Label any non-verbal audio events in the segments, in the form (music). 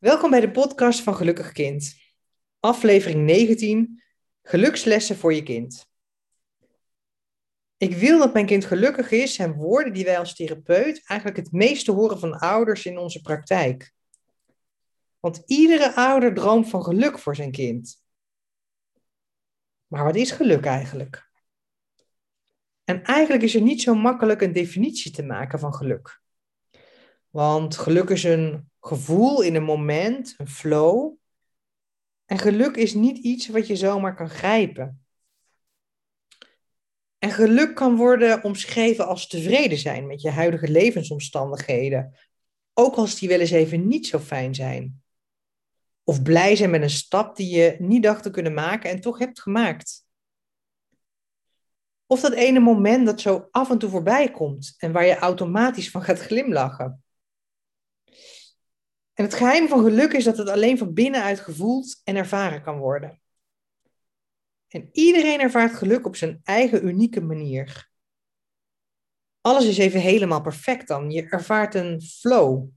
Welkom bij de podcast van Gelukkig Kind. Aflevering 19, gelukslessen voor je kind. Ik wil dat mijn kind gelukkig is zijn woorden die wij als therapeut eigenlijk het meeste horen van ouders in onze praktijk. Want iedere ouder droomt van geluk voor zijn kind. Maar wat is geluk eigenlijk? En eigenlijk is er niet zo makkelijk een definitie te maken van geluk. Want geluk is een gevoel in een moment, een flow. En geluk is niet iets wat je zomaar kan grijpen. En geluk kan worden omschreven als tevreden zijn met je huidige levensomstandigheden, ook als die wel eens even niet zo fijn zijn. Of blij zijn met een stap die je niet dacht te kunnen maken en toch hebt gemaakt. Of dat ene moment dat zo af en toe voorbij komt en waar je automatisch van gaat glimlachen. En het geheim van geluk is dat het alleen van binnenuit gevoeld en ervaren kan worden. En iedereen ervaart geluk op zijn eigen unieke manier. Alles is even helemaal perfect dan. Je ervaart een flow.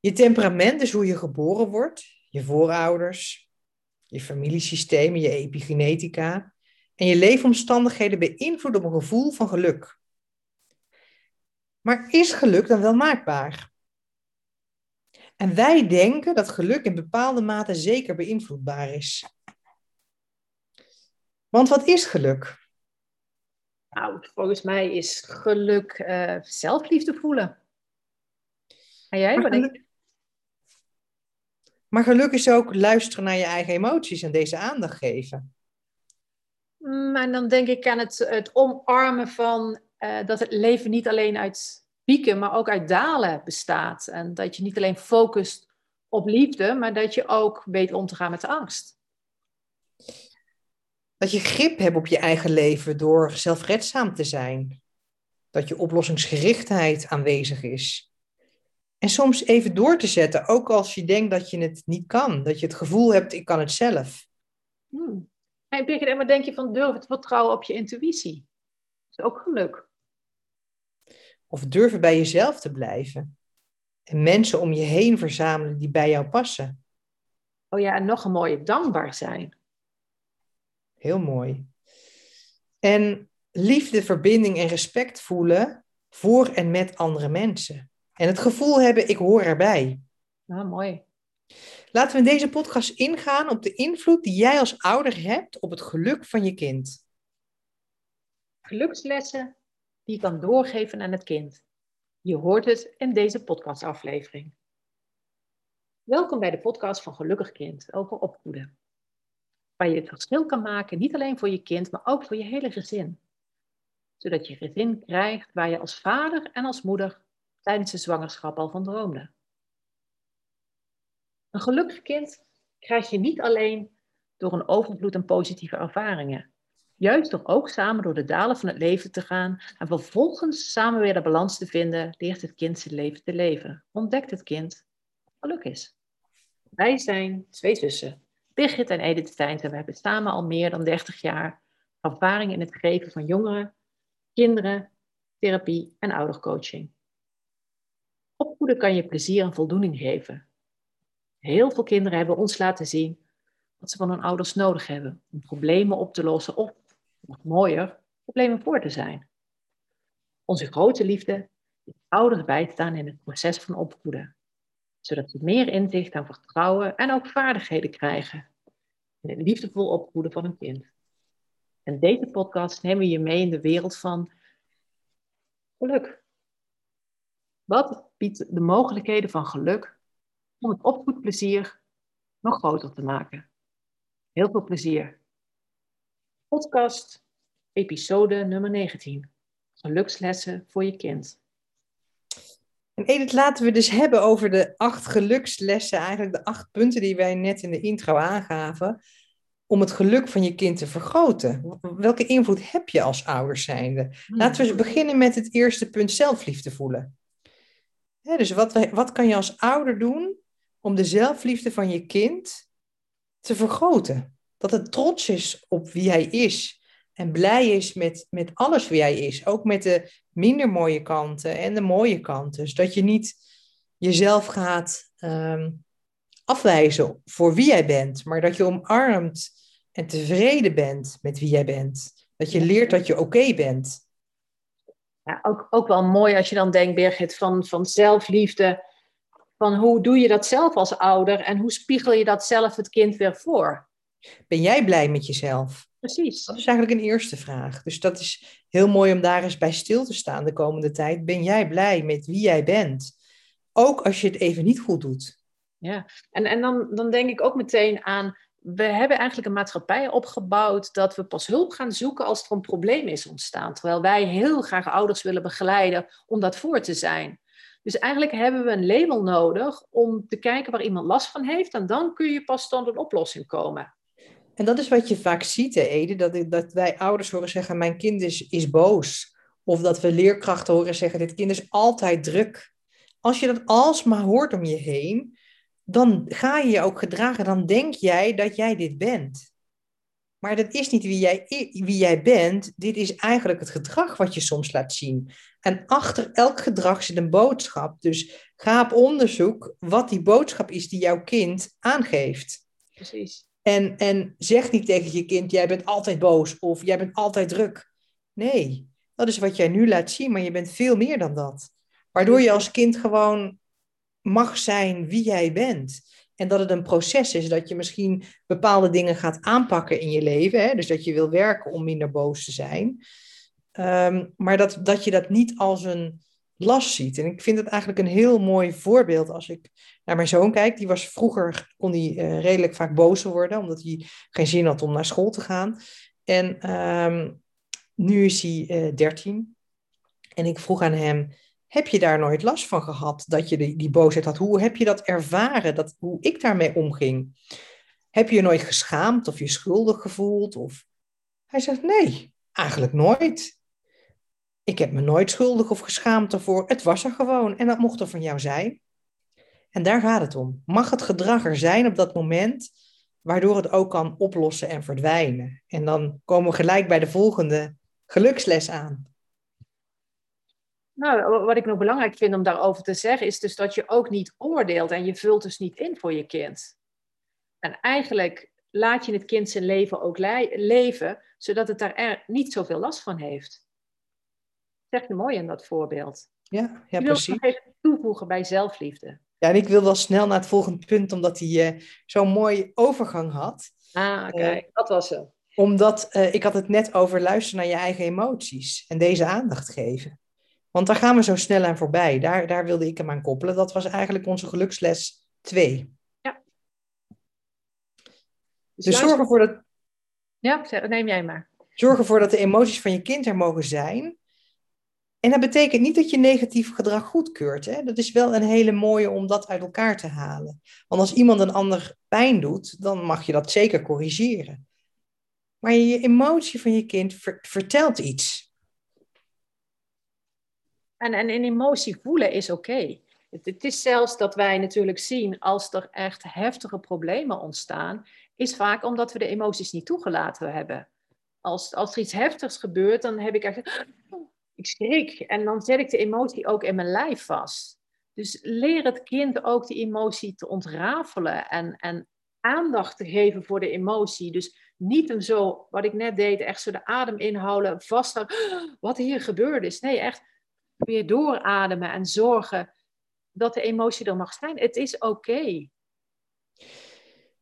Je temperament is hoe je geboren wordt, je voorouders, je familiesystemen, je epigenetica en je leefomstandigheden beïnvloeden op een gevoel van geluk. Maar is geluk dan wel maakbaar? En wij denken dat geluk in bepaalde mate zeker beïnvloedbaar is. Want wat is geluk? Nou, volgens mij is geluk uh, zelfliefde voelen. En jij? Maar geluk, maar geluk is ook luisteren naar je eigen emoties en deze aandacht geven. Maar mm, dan denk ik aan het, het omarmen van uh, dat het leven niet alleen uit pieken, maar ook uit dalen bestaat. En dat je niet alleen focust op liefde, maar dat je ook weet om te gaan met de angst. Dat je grip hebt op je eigen leven door zelfredzaam te zijn. Dat je oplossingsgerichtheid aanwezig is. En soms even door te zetten, ook als je denkt dat je het niet kan. Dat je het gevoel hebt, ik kan het zelf. Hmm. En Birgit, wat denk je van durf het vertrouwen op je intuïtie? Dat is ook geluk. Of durven bij jezelf te blijven. En mensen om je heen verzamelen die bij jou passen. Oh ja, en nog een mooie, dankbaar zijn. Heel mooi. En liefde, verbinding en respect voelen voor en met andere mensen. En het gevoel hebben, ik hoor erbij. Ah, mooi. Laten we in deze podcast ingaan op de invloed die jij als ouder hebt op het geluk van je kind. Gelukslessen die je kan doorgeven aan het kind. Je hoort het in deze podcastaflevering. Welkom bij de podcast van Gelukkig Kind over opvoeden. Waar je het verschil kan maken, niet alleen voor je kind, maar ook voor je hele gezin. Zodat je gezin krijgt waar je als vader en als moeder tijdens de zwangerschap al van droomde. Een gelukkig kind krijg je niet alleen door een overvloed aan positieve ervaringen, Juist door ook samen door de dalen van het leven te gaan en vervolgens samen weer de balans te vinden, leert het kind zijn leven te leven. Ontdekt het kind geluk is. Wij zijn twee zussen, Birgit en Edith Steins, en we hebben samen al meer dan 30 jaar ervaring in het geven van jongeren, kinderen, therapie en oudercoaching. Opvoeden kan je plezier en voldoening geven. Heel veel kinderen hebben ons laten zien wat ze van hun ouders nodig hebben om problemen op te lossen of nog mooier, problemen voor te zijn. Onze grote liefde is ouders bijstaan in het proces van opvoeden, zodat ze meer inzicht en vertrouwen en ook vaardigheden krijgen in het liefdevol opvoeden van een kind. En deze podcast nemen we je mee in de wereld van geluk. Wat biedt de mogelijkheden van geluk om het opvoedplezier nog groter te maken? Heel veel plezier podcast, episode nummer 19. Gelukslessen voor je kind. En Edith, laten we dus hebben over de acht gelukslessen, eigenlijk de acht punten die wij net in de intro aangaven, om het geluk van je kind te vergroten. Welke invloed heb je als ouder zijnde? Laten we eens beginnen met het eerste punt, zelfliefde voelen. dus wat, wat kan je als ouder doen om de zelfliefde van je kind te vergroten? Dat het trots is op wie hij is. En blij is met, met alles wie hij is. Ook met de minder mooie kanten en de mooie kanten. Dus dat je niet jezelf gaat ehm, afwijzen voor wie jij bent, maar dat je omarmt en tevreden bent met wie jij bent. Dat je leert dat je oké bent. Ja, ook, ook wel mooi als je dan denkt, Birgit, van, van zelfliefde. Van hoe doe je dat zelf als ouder en hoe spiegel je dat zelf het kind weer voor? Ben jij blij met jezelf? Precies. Dat is eigenlijk een eerste vraag. Dus dat is heel mooi om daar eens bij stil te staan de komende tijd. Ben jij blij met wie jij bent? Ook als je het even niet goed doet. Ja, en, en dan, dan denk ik ook meteen aan, we hebben eigenlijk een maatschappij opgebouwd dat we pas hulp gaan zoeken als er een probleem is ontstaan. Terwijl wij heel graag ouders willen begeleiden om dat voor te zijn. Dus eigenlijk hebben we een label nodig om te kijken waar iemand last van heeft. En dan kun je pas tot een oplossing komen. En dat is wat je vaak ziet, hè, Ede, dat, dat wij ouders horen zeggen, mijn kind is, is boos. Of dat we leerkrachten horen zeggen, dit kind is altijd druk. Als je dat alsmaar hoort om je heen, dan ga je je ook gedragen, dan denk jij dat jij dit bent. Maar dat is niet wie jij, wie jij bent, dit is eigenlijk het gedrag wat je soms laat zien. En achter elk gedrag zit een boodschap. Dus ga op onderzoek wat die boodschap is die jouw kind aangeeft. Precies. En, en zeg niet tegen je kind, jij bent altijd boos of jij bent altijd druk. Nee, dat is wat jij nu laat zien, maar je bent veel meer dan dat. Waardoor je als kind gewoon mag zijn wie jij bent. En dat het een proces is, dat je misschien bepaalde dingen gaat aanpakken in je leven. Hè? Dus dat je wil werken om minder boos te zijn. Ehm, maar dat, dat je dat niet als een last ziet. En ik vind het eigenlijk een heel mooi voorbeeld als ik naar mijn zoon kijk. Die was vroeger, kon hij uh, redelijk vaak boos worden, omdat hij geen zin had om naar school te gaan. En ehm, nu is hij uh, eh, 13. En ik vroeg aan hem, heb je daar nooit last van gehad dat je die, die boosheid had? Hoe heb je dat ervaren, dat, hoe ik daarmee omging? Heb je je nooit geschaamd of je schuldig gevoeld? Of... Hij zegt, nee, eigenlijk nooit. Ik heb me nooit schuldig of geschaamd ervoor. Het was er gewoon en dat mocht er van jou zijn. En daar gaat het om. Mag het gedrag er zijn op dat moment, waardoor het ook kan oplossen en verdwijnen? En dan komen we gelijk bij de volgende geluksles aan. Nou, wat ik nog belangrijk vind om daarover te zeggen, is dus dat je ook niet oordeelt en je vult dus niet in voor je kind. En eigenlijk laat je het kind zijn leven ook leven, zodat het daar er niet zoveel last van heeft. Zeg je mooi in dat voorbeeld. Ja, ja precies. Ik wil nog even toevoegen bij zelfliefde. Ja, en ik wil wel snel naar het volgende punt, omdat hij uh, zo'n mooie overgang had. Ah, oké. Uh, dat was zo. Omdat uh, ik had het net over luisteren naar je eigen emoties en deze aandacht geven. Want daar gaan we zo snel aan voorbij. Daar, daar wilde ik hem aan koppelen. Dat was eigenlijk onze geluksles 2. Ja. Dus, dus zorg ervoor dat... Ja, neem jij maar. Zorg ervoor dat de emoties van je kind er mogen zijn. En dat betekent niet dat je negatief gedrag goedkeurt. Hè? Dat is wel een hele mooie om dat uit elkaar te halen. Want als iemand een ander pijn doet, dan mag je dat zeker corrigeren. Maar je emotie van je kind vertelt iets. En, en een emotie voelen is oké. Het, het, is zelfs dat wij natuurlijk zien als er echt heftige problemen ontstaan, is vaak omdat we de emoties niet toegelaten hebben. Als, als er iets heftigs gebeurt, dan heb ik echt, ik schrik en dan zet ik de emotie ook in mijn lijf vast. Dus leer het kind ook die emotie te ontrafelen en, en aandacht te geven voor de emotie. Dus niet hem zo, wat ik net deed, echt zo de adem inhouden, vasthouden, (gasps) wat hier gebeurd is. Nee, echt weer doorademen en zorgen dat de emotie er mag zijn. Het is oké.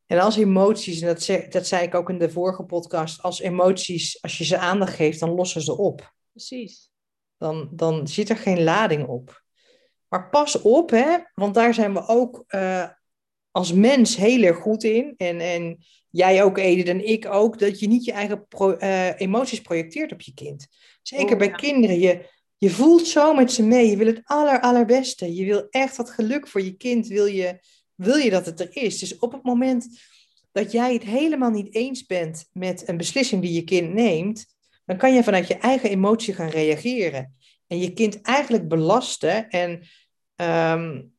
En als emoties, en dat, dat zei ik ook in de vorige podcast, als emoties, als je ze aandacht geeft, dan lossen ze op. Precies. Dan, dan zit er geen lading op. Maar pas op, hè, want daar zijn we ook uh, als mens heel erg goed in. En, en jij ook, Edith, en ik ook, dat je niet je eigen pro, uh, emoties projecteert op je kind. Zeker oh, bij kinderen. Je, je voelt zo met ze mee. Je wil het aller, allerbeste. Je wil echt dat geluk voor je kind. Wil je, wil je dat het er is. Dus op het moment dat jij het helemaal niet eens bent met een beslissing die je kind neemt, dan kan je vanuit je eigen emotie gaan reageren. En je kind eigenlijk belasten. En um,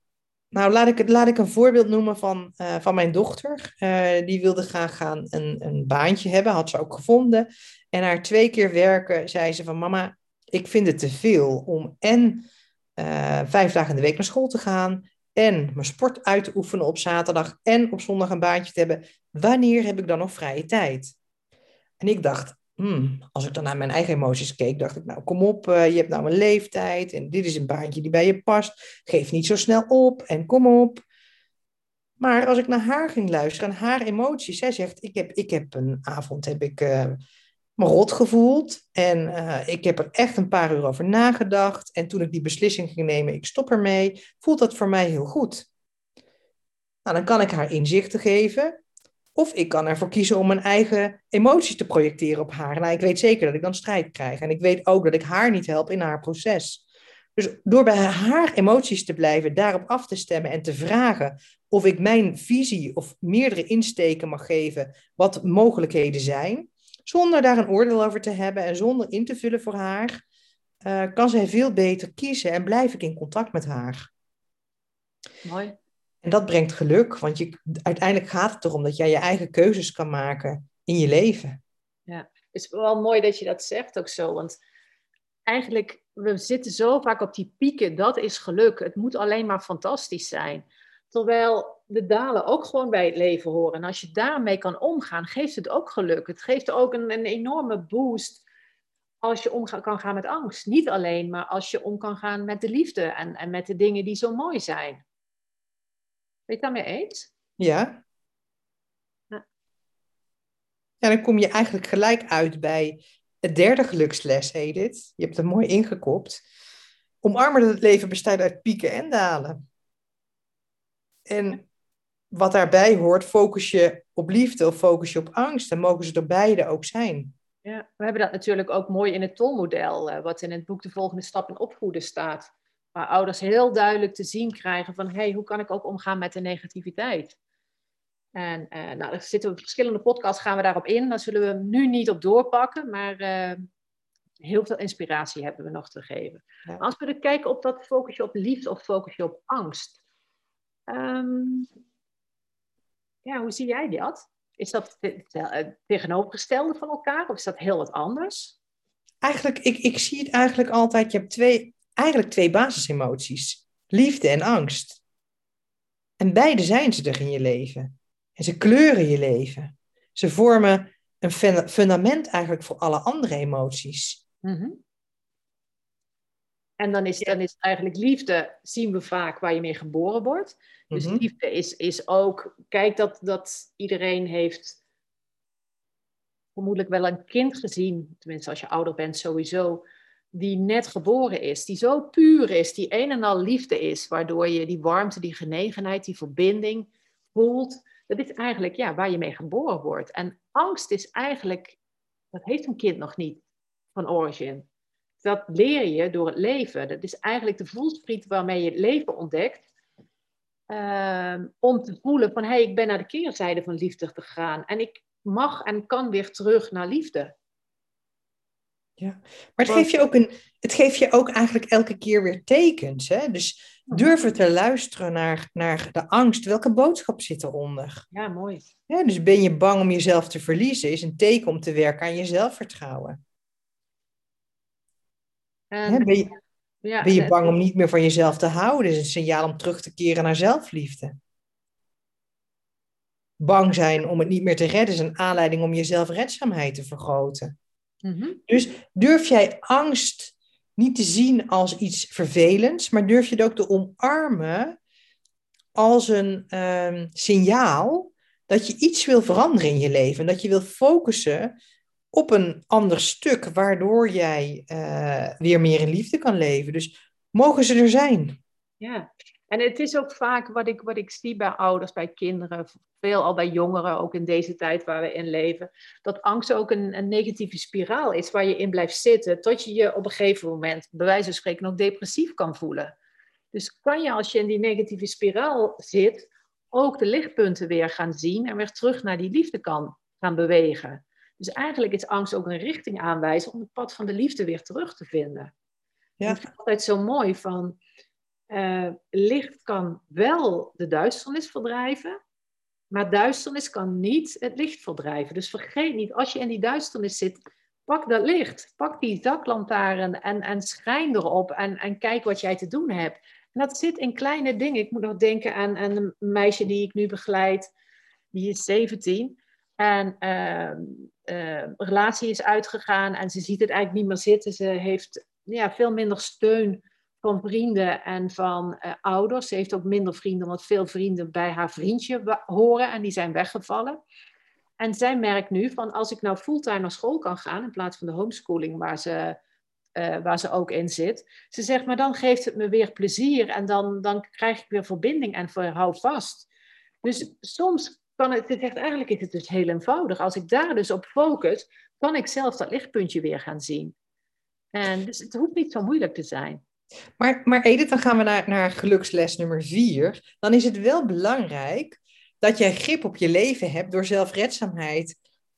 nou, laat ik, het, laat ik een voorbeeld noemen van, uh, van mijn dochter. Uh, die wilde graag gaan een, een baantje hebben, had ze ook gevonden. En na twee keer werken zei ze van mama, ik vind het te veel om en uh, vijf dagen in de week naar school te gaan en mijn sport uit te oefenen op zaterdag en op zondag een baantje te hebben, wanneer heb ik dan nog vrije tijd? En ik dacht, hmm, als ik dan naar mijn eigen emoties keek, dacht ik, nou kom op, uh, je hebt nou een leeftijd en dit is een baantje die bij je past. Geef niet zo snel op en kom op. Maar als ik naar haar ging luisteren, en haar emoties, zij zegt, ik heb, ik heb een avond heb ik, uh, me rot gevoeld en uh, ik heb er echt een paar uur over nagedacht. En toen ik die beslissing ging nemen, ik stop ermee, voelt dat voor mij heel goed. Nou, dan kan ik haar inzichten geven. Of ik kan ervoor kiezen om mijn eigen emoties te projecteren op haar. Nou, ik weet zeker dat ik dan strijd krijg. En ik weet ook dat ik haar niet help in haar proces. Dus door bij haar emoties te blijven, daarop af te stemmen en te vragen of ik mijn visie of meerdere insteken mag geven, wat mogelijkheden zijn, zonder daar een oordeel over te hebben en zonder in te vullen voor haar, uh, kan zij veel beter kiezen en blijf ik in contact met haar. Mooi. En dat brengt geluk, want je, uiteindelijk gaat het erom dat jij je eigen keuzes kan maken in je leven. Ja, het is wel mooi dat je dat zegt ook zo, want eigenlijk, we zitten zo vaak op die pieken, dat is geluk. Het moet alleen maar fantastisch zijn. Terwijl de dalen ook gewoon bij het leven horen. En als je daarmee kan omgaan, geeft het ook geluk. Het geeft ook een, een enorme boost als je om kan gaan met angst. Niet alleen, maar als je om kan gaan met de liefde en, en met de dingen die zo mooi zijn. Ben je het daarmee eens? Ja. ja. Ja, dan kom je eigenlijk gelijk uit bij het derde geluksles, Edith. Je hebt het mooi ingekopt. Omarmen dat het leven bestaat uit pieken en dalen. En wat daarbij hoort, focus je op liefde of focus je op angst. En mogen ze er beide ook zijn. Ja, we hebben dat natuurlijk ook mooi in het tolmodel, uh, wat in het boek De Volgende Stap in Opvoeden staat. Waar ouders heel duidelijk te zien krijgen van, hey, hoe kan ik ook omgaan met de negativiteit? En uh, nou, er zitten verschillende podcasts, gaan we daarop in. Daar zullen we nu niet op doorpakken, maar uh, heel veel inspiratie hebben we nog te geven. Ja. Als we er kijken op dat focus je op liefde of focus je op angst. Um, ja, hoe zie jij dat? Is dat het tegenovergestelde van elkaar of is dat heel wat anders? Eigenlijk, ik, ik zie het eigenlijk altijd, je hebt twee, eigenlijk twee basisemoties. Liefde en angst. En beide zijn ze er in je leven. En ze kleuren je leven. Ze vormen een fundament eigenlijk voor alle andere emoties. Mm -hmm. En dan is, dan is eigenlijk liefde, zien we vaak waar je mee geboren wordt. Dus mm -hmm. liefde is, is ook, kijk dat, dat iedereen heeft vermoedelijk wel een kind gezien, tenminste als je ouder bent sowieso, die net geboren is, die zo puur is, die een en al liefde is, waardoor je die warmte, die genegenheid, die verbinding voelt. Dat is eigenlijk ja, waar je mee geboren wordt. En angst is eigenlijk, dat heeft een kind nog niet van origin dat leer je door het leven. Dat is eigenlijk de voelspriet waarmee je het leven ontdekt. Uh, om te voelen van, hé, hey, ik ben naar de keerzijde van liefde gegaan. En ik mag en kan weer terug naar liefde. Ja, maar het, geeft je ook een, het geeft je ook eigenlijk elke keer weer tekens. Hè? Dus durven te luisteren naar, naar de angst. Welke boodschap zit eronder? Ja, mooi. Ja, dus ben je bang om jezelf te verliezen, is een teken om te werken aan je zelfvertrouwen. En, ben je, ja, ben je bang om niet meer van jezelf te houden? Is een signaal om terug te keren naar zelfliefde. Bang zijn om het niet meer te redden is een aanleiding om je zelfredzaamheid te vergroten. Mm-hmm. Dus durf jij angst niet te zien als iets vervelends, maar durf je het ook te omarmen als een um, signaal dat je iets wil veranderen in je leven. Dat je wil focussen op een ander stuk, waardoor jij uh, weer meer in liefde kan leven. Dus mogen ze er zijn. Ja, en het is ook vaak wat ik, wat ik zie bij ouders, bij kinderen, veel al bij jongeren, ook in deze tijd waar we in leven, dat angst ook een, een negatieve spiraal is waar je in blijft zitten, tot je je op een gegeven moment, bij wijze van spreken, ook depressief kan voelen. Dus kan je als je in die negatieve spiraal zit, ook de lichtpunten weer gaan zien en weer terug naar die liefde kan gaan bewegen. Dus eigenlijk is angst ook een richting aanwijzen om het pad van de liefde weer terug te vinden. Ja. Ik vind het altijd zo mooi van, uh, licht kan wel de duisternis verdrijven, maar duisternis kan niet het licht verdrijven. Dus vergeet niet, als je in die duisternis zit, pak dat licht. Pak die zaklantaarn en, en schijn erop en, en kijk wat jij te doen hebt. En dat zit in kleine dingen. Ik moet nog denken aan, aan een meisje die ik nu begeleid. Die is 17. En uh, relatie is uitgegaan en ze ziet het eigenlijk niet meer zitten. Ze heeft ja, veel minder steun van vrienden en van uh, ouders. Ze heeft ook minder vrienden, omdat veel vrienden bij haar vriendje horen en die zijn weggevallen. En zij merkt nu van als ik nou fulltime naar school kan gaan in plaats van de homeschooling waar ze, uh, waar ze ook in zit. Ze zegt, maar dan geeft het me weer plezier en dan, dan krijg ik weer verbinding en hou vast. Dus soms kan het, het zegt, eigenlijk is het dus heel eenvoudig. Als ik daar dus op focus, kan ik zelf dat lichtpuntje weer gaan zien. En dus het hoeft niet zo moeilijk te zijn. Maar, maar Edith, dan gaan we naar, naar geluksles nummer vier. Dan is het wel belangrijk dat jij grip op je leven hebt door zelfredzaamheid,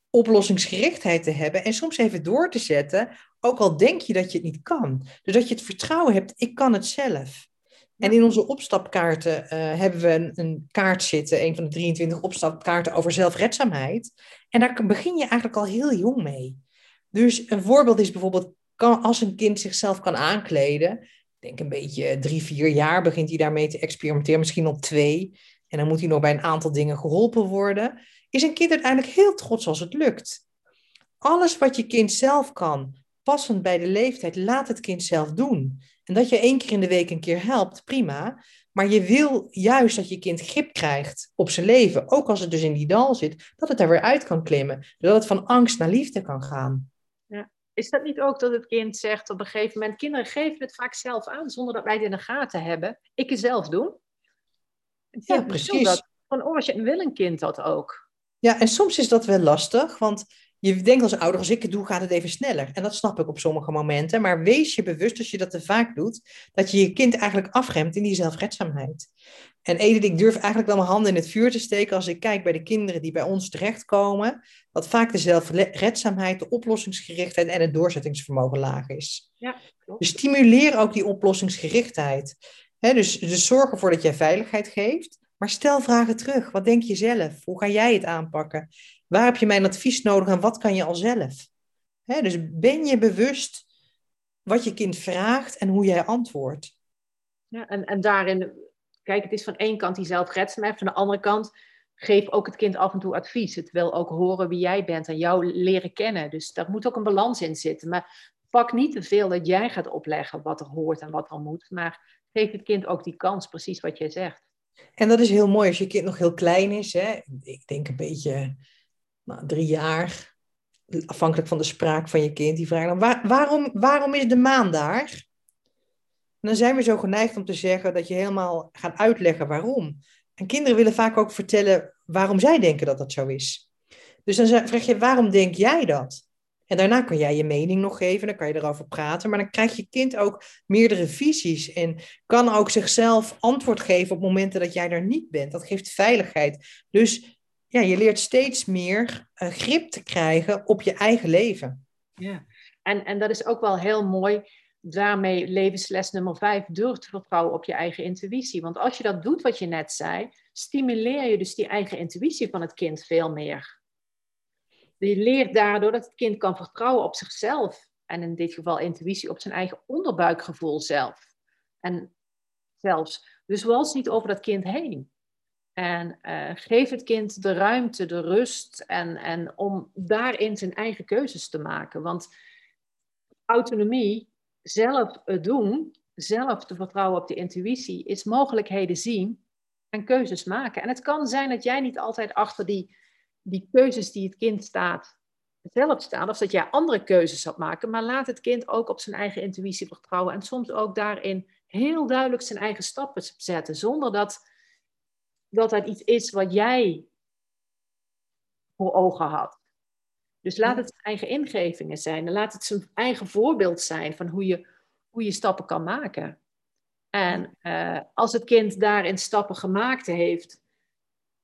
oplossingsgerichtheid te hebben en soms even door te zetten, ook al denk je dat je het niet kan. Dus dat je het vertrouwen hebt, ik kan het zelf. En in onze opstapkaarten uh, hebben we een, een, kaart zitten, een van de 23 opstapkaarten over zelfredzaamheid. En daar begin je eigenlijk al heel jong mee. Dus een voorbeeld is bijvoorbeeld, kan, als een kind zichzelf kan aankleden, denk een beetje drie, vier jaar begint hij daarmee te experimenteren, misschien op twee. En dan moet hij nog bij een aantal dingen geholpen worden. Is een kind uiteindelijk heel trots als het lukt. Alles wat je kind zelf kan, passend bij de leeftijd, laat het kind zelf doen. En dat je één keer in de week een keer helpt, prima. Maar je wil juist dat je kind grip krijgt op zijn leven, ook als het dus in die dal zit, dat het daar weer uit kan klimmen. Dat het van angst naar liefde kan gaan. Is dat niet ook dat het kind zegt op een gegeven moment, kinderen geven het vaak zelf aan, zonder dat wij het in de gaten hebben. Ik het zelf doen. Ja, precies. Dat, van origine wil een kind dat ook. Ja, en soms is dat wel lastig, want je denkt als ouder, als ik het doe, gaat het even sneller. En dat snap ik op sommige momenten. Maar wees je bewust, als je dat te vaak doet, dat je je kind eigenlijk afremt in die zelfredzaamheid. En Edith, ik durf eigenlijk wel mijn handen in het vuur te steken als ik kijk bij de kinderen die bij ons terechtkomen, dat vaak de zelfredzaamheid, de oplossingsgerichtheid en het doorzettingsvermogen laag is. Ja, Dus stimuleer ook die oplossingsgerichtheid. dus, dus zorg ervoor dat jij veiligheid geeft. Maar stel vragen terug. Wat denk je zelf? Hoe ga jij het aanpakken? Waar heb je mijn advies nodig en wat kan je al zelf? dus ben je bewust wat je kind vraagt en hoe jij antwoordt? Ja, en, en daarin, kijk, het is van één kant die zelfredzaamheid, van de andere kant geef ook het kind af en toe advies. Het wil ook horen wie jij bent en jou leren kennen. Dus daar moet ook een balans in zitten. Maar pak niet te veel dat jij gaat opleggen wat er hoort en wat er moet. Maar geef het kind ook die kans, precies wat jij zegt. En dat is heel mooi als je kind nog heel klein is. Hè? Ik denk een beetje nou, drie jaar, afhankelijk van de spraak van je kind. Die vragen dan, waar, waarom, waarom is de maan daar? Dan zijn we zo geneigd om te zeggen dat je helemaal gaat uitleggen waarom. En kinderen willen vaak ook vertellen waarom zij denken dat dat zo is. Dus dan vraag je, waarom denk jij dat? En daarna kan jij je mening nog geven, dan kan je erover praten. Maar dan krijgt je kind ook meerdere visies en kan ook zichzelf antwoord geven op momenten dat jij er niet bent. Dat geeft veiligheid. Dus ja, je leert steeds meer uh, grip te krijgen op je eigen leven. Ja, en, en dat is ook wel heel mooi. Daarmee levensles nummer vijf, durf te vertrouwen op je eigen intuïtie. Want als je dat doet wat je net zei, stimuleer je dus die eigen intuïtie van het kind veel meer. Je leert daardoor dat het kind kan vertrouwen op zichzelf. En in dit geval intuïtie op zijn eigen onderbuikgevoel zelf. En zelfs. Dus was niet over dat kind heen. En uh, geef het kind de ruimte, de rust en, en om daarin zijn eigen keuzes te maken. Want autonomie, zelf het doen, zelf te vertrouwen op de intuïtie, is mogelijkheden zien en keuzes maken. En het kan zijn dat jij niet altijd achter die die keuzes die het kind staat, zelf staan. Of dat jij andere keuzes gaat maken. Maar laat het kind ook op zijn eigen intuïtie vertrouwen. En soms ook daarin heel duidelijk zijn eigen stappen zetten. Zonder dat dat, dat iets is wat jij voor ogen had. Dus laat het zijn eigen ingevingen zijn. En laat het zijn eigen voorbeeld zijn van hoe je, hoe je stappen kan maken. En uh, als het kind daarin stappen gemaakt heeft,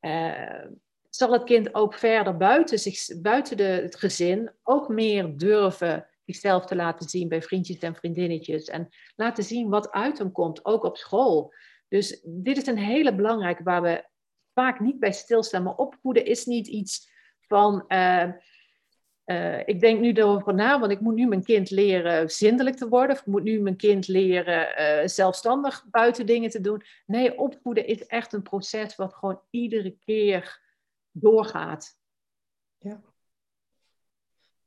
uh, zal het kind ook verder buiten, zich, buiten de, het gezin ook meer durven zichzelf te laten zien bij vriendjes en vriendinnetjes. En laten zien wat uit hem komt, ook op school. Dus dit is een hele belangrijke waar we vaak niet bij stilstaan. Maar opvoeden is niet iets van uh, eh, ik denk nu erover na, want ik moet nu mijn kind leren zindelijk te worden. Of ik moet nu mijn kind leren uh, zelfstandig buiten dingen te doen. Nee, opvoeden is echt een proces wat gewoon iedere keer doorgaat.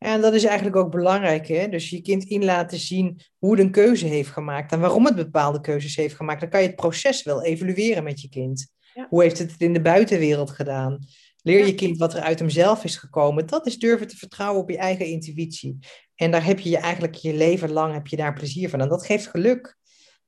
En dat is eigenlijk ook belangrijk. Hè? Dus je kind in laten zien hoe het een keuze heeft gemaakt en waarom het bepaalde keuzes heeft gemaakt. Dan kan je het proces wel evalueren met je kind. Hoe heeft het het in de buitenwereld gedaan? Leer je kind wat er uit hemzelf is gekomen. Dat is durven te vertrouwen op je eigen intuïtie. En daar heb je je eigenlijk je leven lang heb je daar plezier van. En dat geeft geluk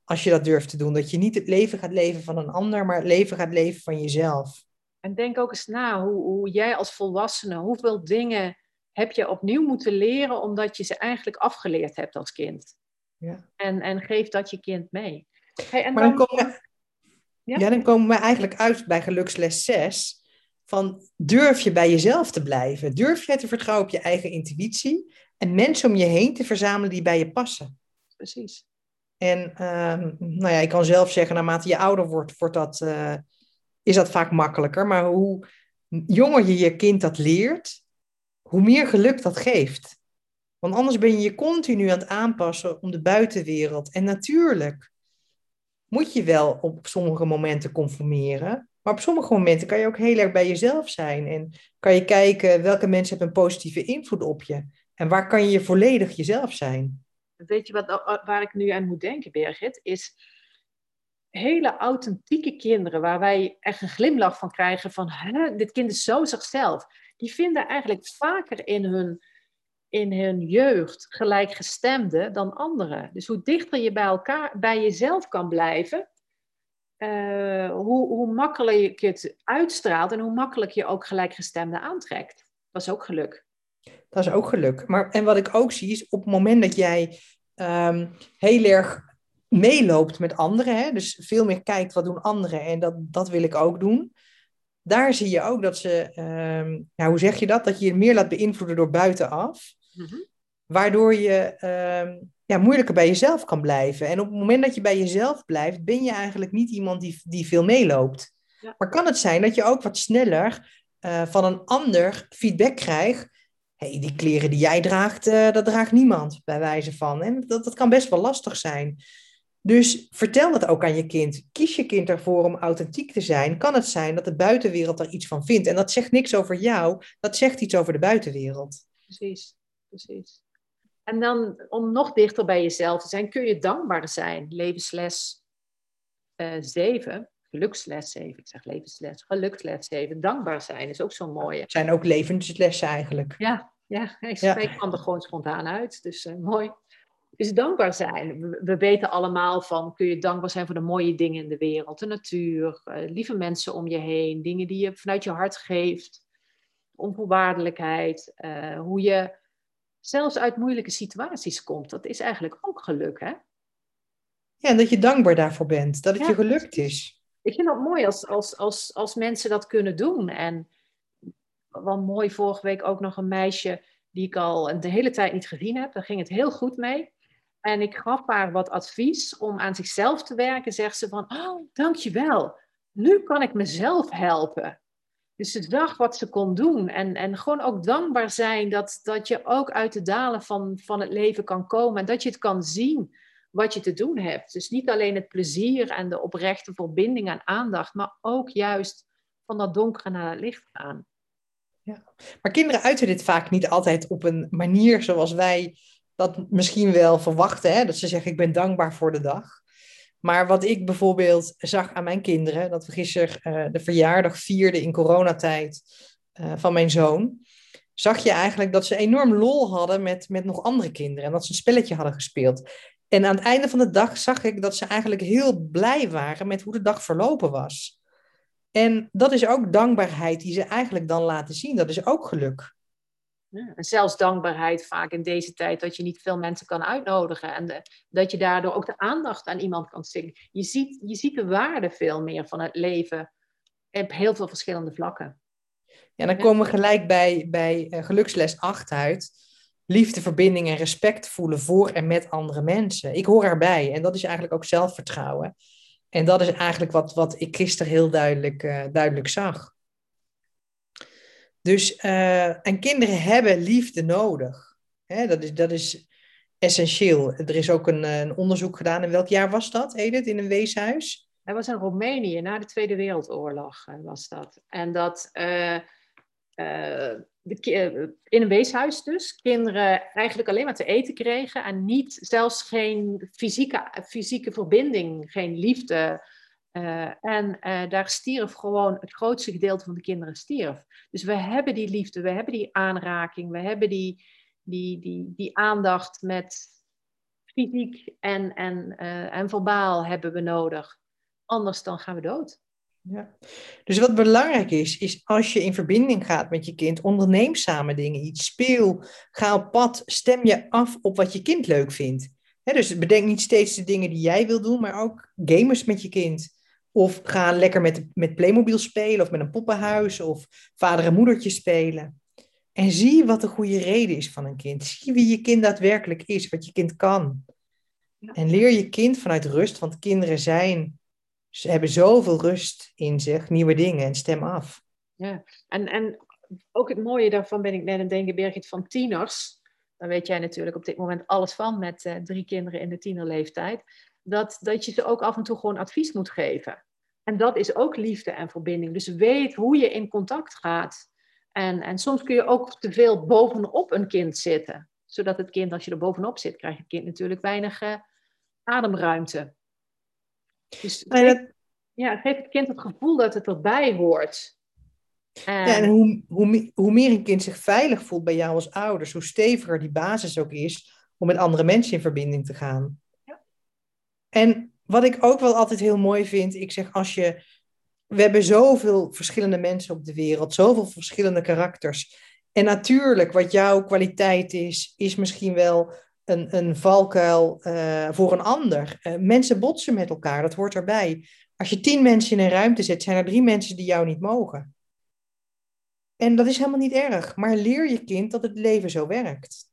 als je dat durft te doen. Dat je niet het leven gaat leven van een ander, maar het leven gaat leven van jezelf. En denk ook eens na hoe, hoe jij als volwassene, hoeveel dingen heb je opnieuw moeten leren omdat je ze eigenlijk afgeleerd hebt als kind. Ja. En, en geef dat je kind mee. Hey, en maar dan, dan komen we, ja? ja? dan komen we eigenlijk uit bij geluksles 6 van durf je bij jezelf te blijven? Durf jij te vertrouwen op je eigen intuïtie en mensen om je heen te verzamelen die bij je passen? Precies. En ehm, nou ja, ik kan zelf zeggen, naarmate je ouder wordt, wordt dat, uh, is dat vaak makkelijker. Maar hoe jonger je je kind dat leert, hoe meer geluk dat geeft. Want anders ben je je continu aan het aanpassen om de buitenwereld. En natuurlijk moet je wel op sommige momenten conformeren. Maar op sommige momenten kan je ook heel erg bij jezelf zijn. En kan je kijken welke mensen hebben een positieve invloed op je. En waar kan je volledig jezelf zijn. Weet je wat, waar ik nu aan moet denken, Birgit? Is hele authentieke kinderen waar wij echt een glimlach van krijgen van dit kind is zo zichzelf. Die vinden eigenlijk vaker in hun, in hun jeugd gelijkgestemde dan anderen. Dus hoe dichter je bij elkaar, bij jezelf kan blijven, uh, hoe, hoe makkelijk je het uitstraalt en hoe makkelijk je ook gelijkgestemde aantrekt. Dat is ook geluk. Dat is ook geluk. Maar, en wat ik ook zie is op het moment dat jij um, heel erg meeloopt met anderen, hè, dus veel meer kijkt wat doen anderen en dat, dat wil ik ook doen. Daar zie je ook dat ze, um, ja, hoe zeg je dat? Dat je je meer laat beïnvloeden door buitenaf. Mm Waardoor je um, ja, moeilijker bij jezelf kan blijven. En op het moment dat je bij jezelf blijft, ben je eigenlijk niet iemand die, die veel meeloopt. Maar kan het zijn dat je ook wat sneller uh, van een ander feedback krijgt. hey, die kleren die jij draagt, uh, dat draagt niemand, bij wijze van. En dat, dat kan best wel lastig zijn. Dus vertel dat ook aan je kind. Kies je kind ervoor om authentiek te zijn. Kan het zijn dat de buitenwereld er iets van vindt? En dat zegt niks over jou, dat zegt iets over de buitenwereld. Precies, precies. En dan om nog dichter bij jezelf te zijn, kun je dankbaar zijn. Levensles uh, eh, 7, geluksles 7, ik zeg levensles, geluksles 7. Dankbaar zijn is ook zo mooi. Het zijn ook levenslessen eigenlijk. Ja, ja ik spreek ja. er gewoon spontaan uit, dus uh, mooi. Dus dankbaar zijn. We, we, weten allemaal van, kun je dankbaar zijn voor de mooie dingen in de wereld, de natuur, uh, lieve mensen om je heen, dingen die je vanuit je hart geeft, onvoorwaardelijkheid, hoe je zelfs uit moeilijke situaties komt. Dat is eigenlijk ook geluk, hè? Ja, en dat je dankbaar daarvoor bent, dat het je gelukt is. Ik vind dat mooi als, als, als, als mensen dat kunnen doen. En wel mooi, vorige week ook nog een meisje die ik al de hele tijd niet gezien heb. Daar ging het heel goed mee. En ik gaf haar wat advies om aan zichzelf te werken. Zegt ze van, oh, dankjewel. Nu kan ik mezelf helpen. Dus ze zag wat ze kon doen. En, en gewoon ook dankbaar zijn dat, dat je ook uit de dalen van, van het leven kan komen. En dat je het kan zien wat je te doen hebt. Dus niet alleen het plezier en de oprechte verbinding en aandacht, maar ook juist van dat donkere naar het licht gaan. Ja. Maar kinderen uiten dit vaak niet altijd op een manier zoals wij dat misschien wel verwachten. Hè? Dat ze zeggen, ik ben dankbaar voor de dag. Maar wat ik bijvoorbeeld zag aan mijn kinderen, dat we gisteren uh, de verjaardag vierden in coronatijd uh, van mijn zoon, zag je eigenlijk dat ze enorm lol hadden met, met nog andere kinderen en dat ze een spelletje hadden gespeeld. En aan het einde van de dag zag ik dat ze eigenlijk heel blij waren met hoe de dag verlopen was. En dat is ook dankbaarheid die ze eigenlijk dan laten zien. Dat is ook geluk. En zelfs dankbaarheid vaak in deze tijd dat je niet veel mensen kan uitnodigen. En dat je daardoor ook de aandacht aan iemand kan zingen. Je ziet, je ziet de waarde veel meer van het leven op heel veel verschillende vlakken. Ja, dan komen we gelijk bij, bij uh, geluksles 8 uit. Liefde, verbinding en respect voelen voor en met andere mensen. Ik hoor erbij en dat is eigenlijk ook zelfvertrouwen. En dat is eigenlijk wat, wat ik gisteren heel duidelijk, uh, duidelijk zag. Dus, uh, en kinderen hebben liefde nodig. Hè, dat, is, dat is essentieel. Er is ook een, een onderzoek gedaan. In welk jaar was dat, Edith, in een weeshuis? Dat was in Roemenië, na de Tweede Wereldoorlog uh, was dat. En dat in een weeshuis dus, kinderen eigenlijk alleen maar te eten kregen en niet, zelfs geen fysieke, fysieke verbinding, geen liefde. Uh, en uh, daar stierf gewoon het grootste gedeelte van de kinderen stierf. Dus we hebben die liefde, we hebben die aanraking, we hebben die, die, die, die aandacht met fysiek en, en, uh, en verbaal hebben we nodig. Anders dan gaan we dood. Ja. Dus wat belangrijk is, is als je in verbinding gaat met je kind, onderneem samen dingen, iets speel, ga op pad, stem je af op wat je kind leuk vindt. dus bedenk niet steeds de dingen die jij wil doen, maar ook gamers met je kind. Of ga lekker met, met Playmobil spelen of met een poppenhuis of vader en moedertje spelen. En zie wat de goede reden is van een kind. Zie wie je kind daadwerkelijk is, wat je kind kan. En leer je kind vanuit rust, want kinderen zijn ze hebben zoveel rust in zich, nieuwe dingen en stem af. Ja, en, en ook het mooie daarvan ben ik net aan het denken, Birgit, van tieners. Daar weet jij natuurlijk op dit moment alles van met uh, drie kinderen in de tienerleeftijd. Dat, dat je ze ook af en toe gewoon advies moet geven. En dat is ook liefde en verbinding. Dus weet hoe je in contact gaat. En, en soms kun je ook te veel bovenop een kind zitten. Zodat het kind, als je er bovenop zit, krijgt het kind natuurlijk weinig uh, ademruimte. Dus geef, ja, geef het kind het gevoel dat het erbij hoort. En, ja, en hoe, hoe, hoe meer een kind zich veilig voelt bij jou als ouders, hoe steviger die basis ook is om met andere mensen in verbinding te gaan. En wat ik ook wel altijd heel mooi vind, ik zeg als je. We hebben zoveel verschillende mensen op de wereld, zoveel verschillende karakters. En natuurlijk, wat jouw kwaliteit is, is misschien wel een, een valkuil uh, voor een ander. Uh, mensen botsen met elkaar, dat hoort erbij. Als je tien mensen in een ruimte zet, zijn er drie mensen die jou niet mogen. En dat is helemaal niet erg, maar leer je kind dat het leven zo werkt.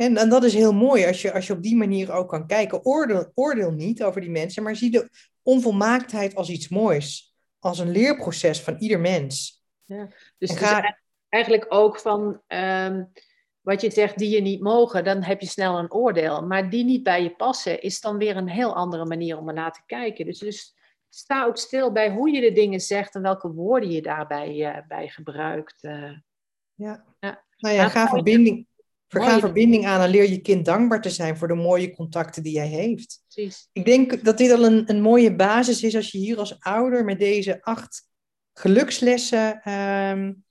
En, en dat is heel mooi als je, als je op die manier ook kan kijken. Oordeel, oordeel niet over die mensen, maar zie de onvolmaaktheid als iets moois. Als een leerproces van ieder mens. Ja, dus, ga... eigenlijk ook van. Um wat je zegt die je niet mogen, dan heb je snel een oordeel. Maar die niet bij je passen, is dan weer een heel andere manier om ernaar te kijken. Dus, dus sta ook stil bij hoe je de dingen zegt en welke woorden je daarbij uh, bij gebruikt. Uh, ja. ja. Nou ja, ga verbinding, ga verbinding aan en leer je kind dankbaar te zijn voor de mooie contacten die jij heeft. Precies. Ik denk dat dit al een, een mooie basis is als je hier als ouder met deze acht gelukslessen um,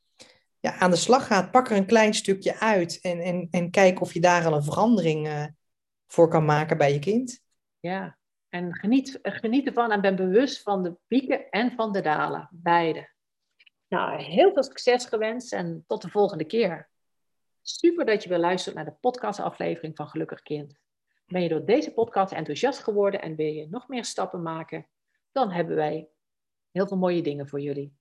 ja, aan de slag gaat, pak er een klein stukje uit en, en, en kijk of je daar al een verandering uh, voor kan maken bij je kind. Ja, en geniet, geniet ervan en ben bewust van de pieken en van de dalen, beide. Nou, heel veel succes gewenst en tot de volgende keer. Super dat je weer luistert naar de podcastaflevering van Gelukkig Kind. Ben je door deze podcast enthousiast geworden en wil je nog meer stappen maken? Dan hebben wij heel veel mooie dingen voor jullie.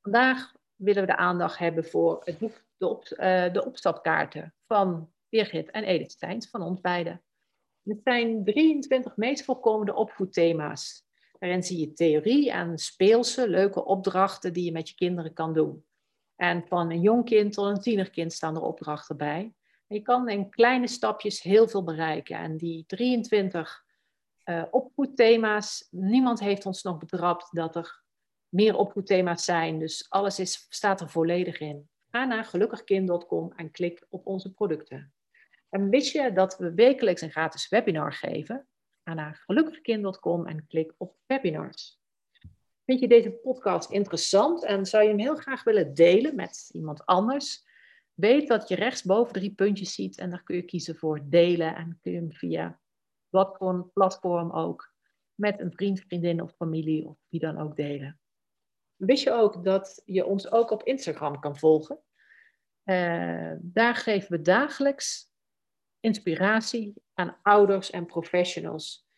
Vandaag willen we de aandacht hebben voor het boek De, op, uh, de Opstapkaarten van Birgit en Edith Steins, van ons beiden. Het zijn 23 meest voorkomende opvoedthema's. Daarin zie je theorie en speelse, leuke opdrachten die je met je kinderen kan doen. En van een jong kind tot een tienerkind staan er opdrachten bij. je kan in kleine stapjes heel veel bereiken. En die 23 uh, eh, opvoedthema's, niemand heeft ons nog betrapt dat er meer opvoedthema's zijn. Dus alles is, staat er volledig in. Ga naar gelukkigkind.com en klik op onze producten. En wist je dat we wekelijks een gratis webinar geven? Ga naar gelukkigkind.com en klik op webinars. Vind je deze podcast interessant en zou je hem heel graag willen delen met iemand anders? Weet dat je rechtsboven drie puntjes ziet en daar kun je kiezen voor delen en kun je hem via een platform ook met een vriend, vriendin of familie of wie dan ook delen. Wist je ook dat je ons ook op Instagram kan volgen? Uh, daar geven we dagelijks inspiratie aan ouders en professionals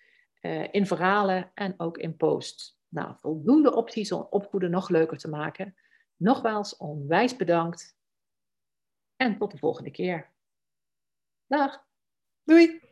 uh, in verhalen en ook in posts. Nou, voldoende opties om opvoeden nog leuker te maken. Nogmaals, onwijs bedankt en tot de volgende keer. Dag. Doei.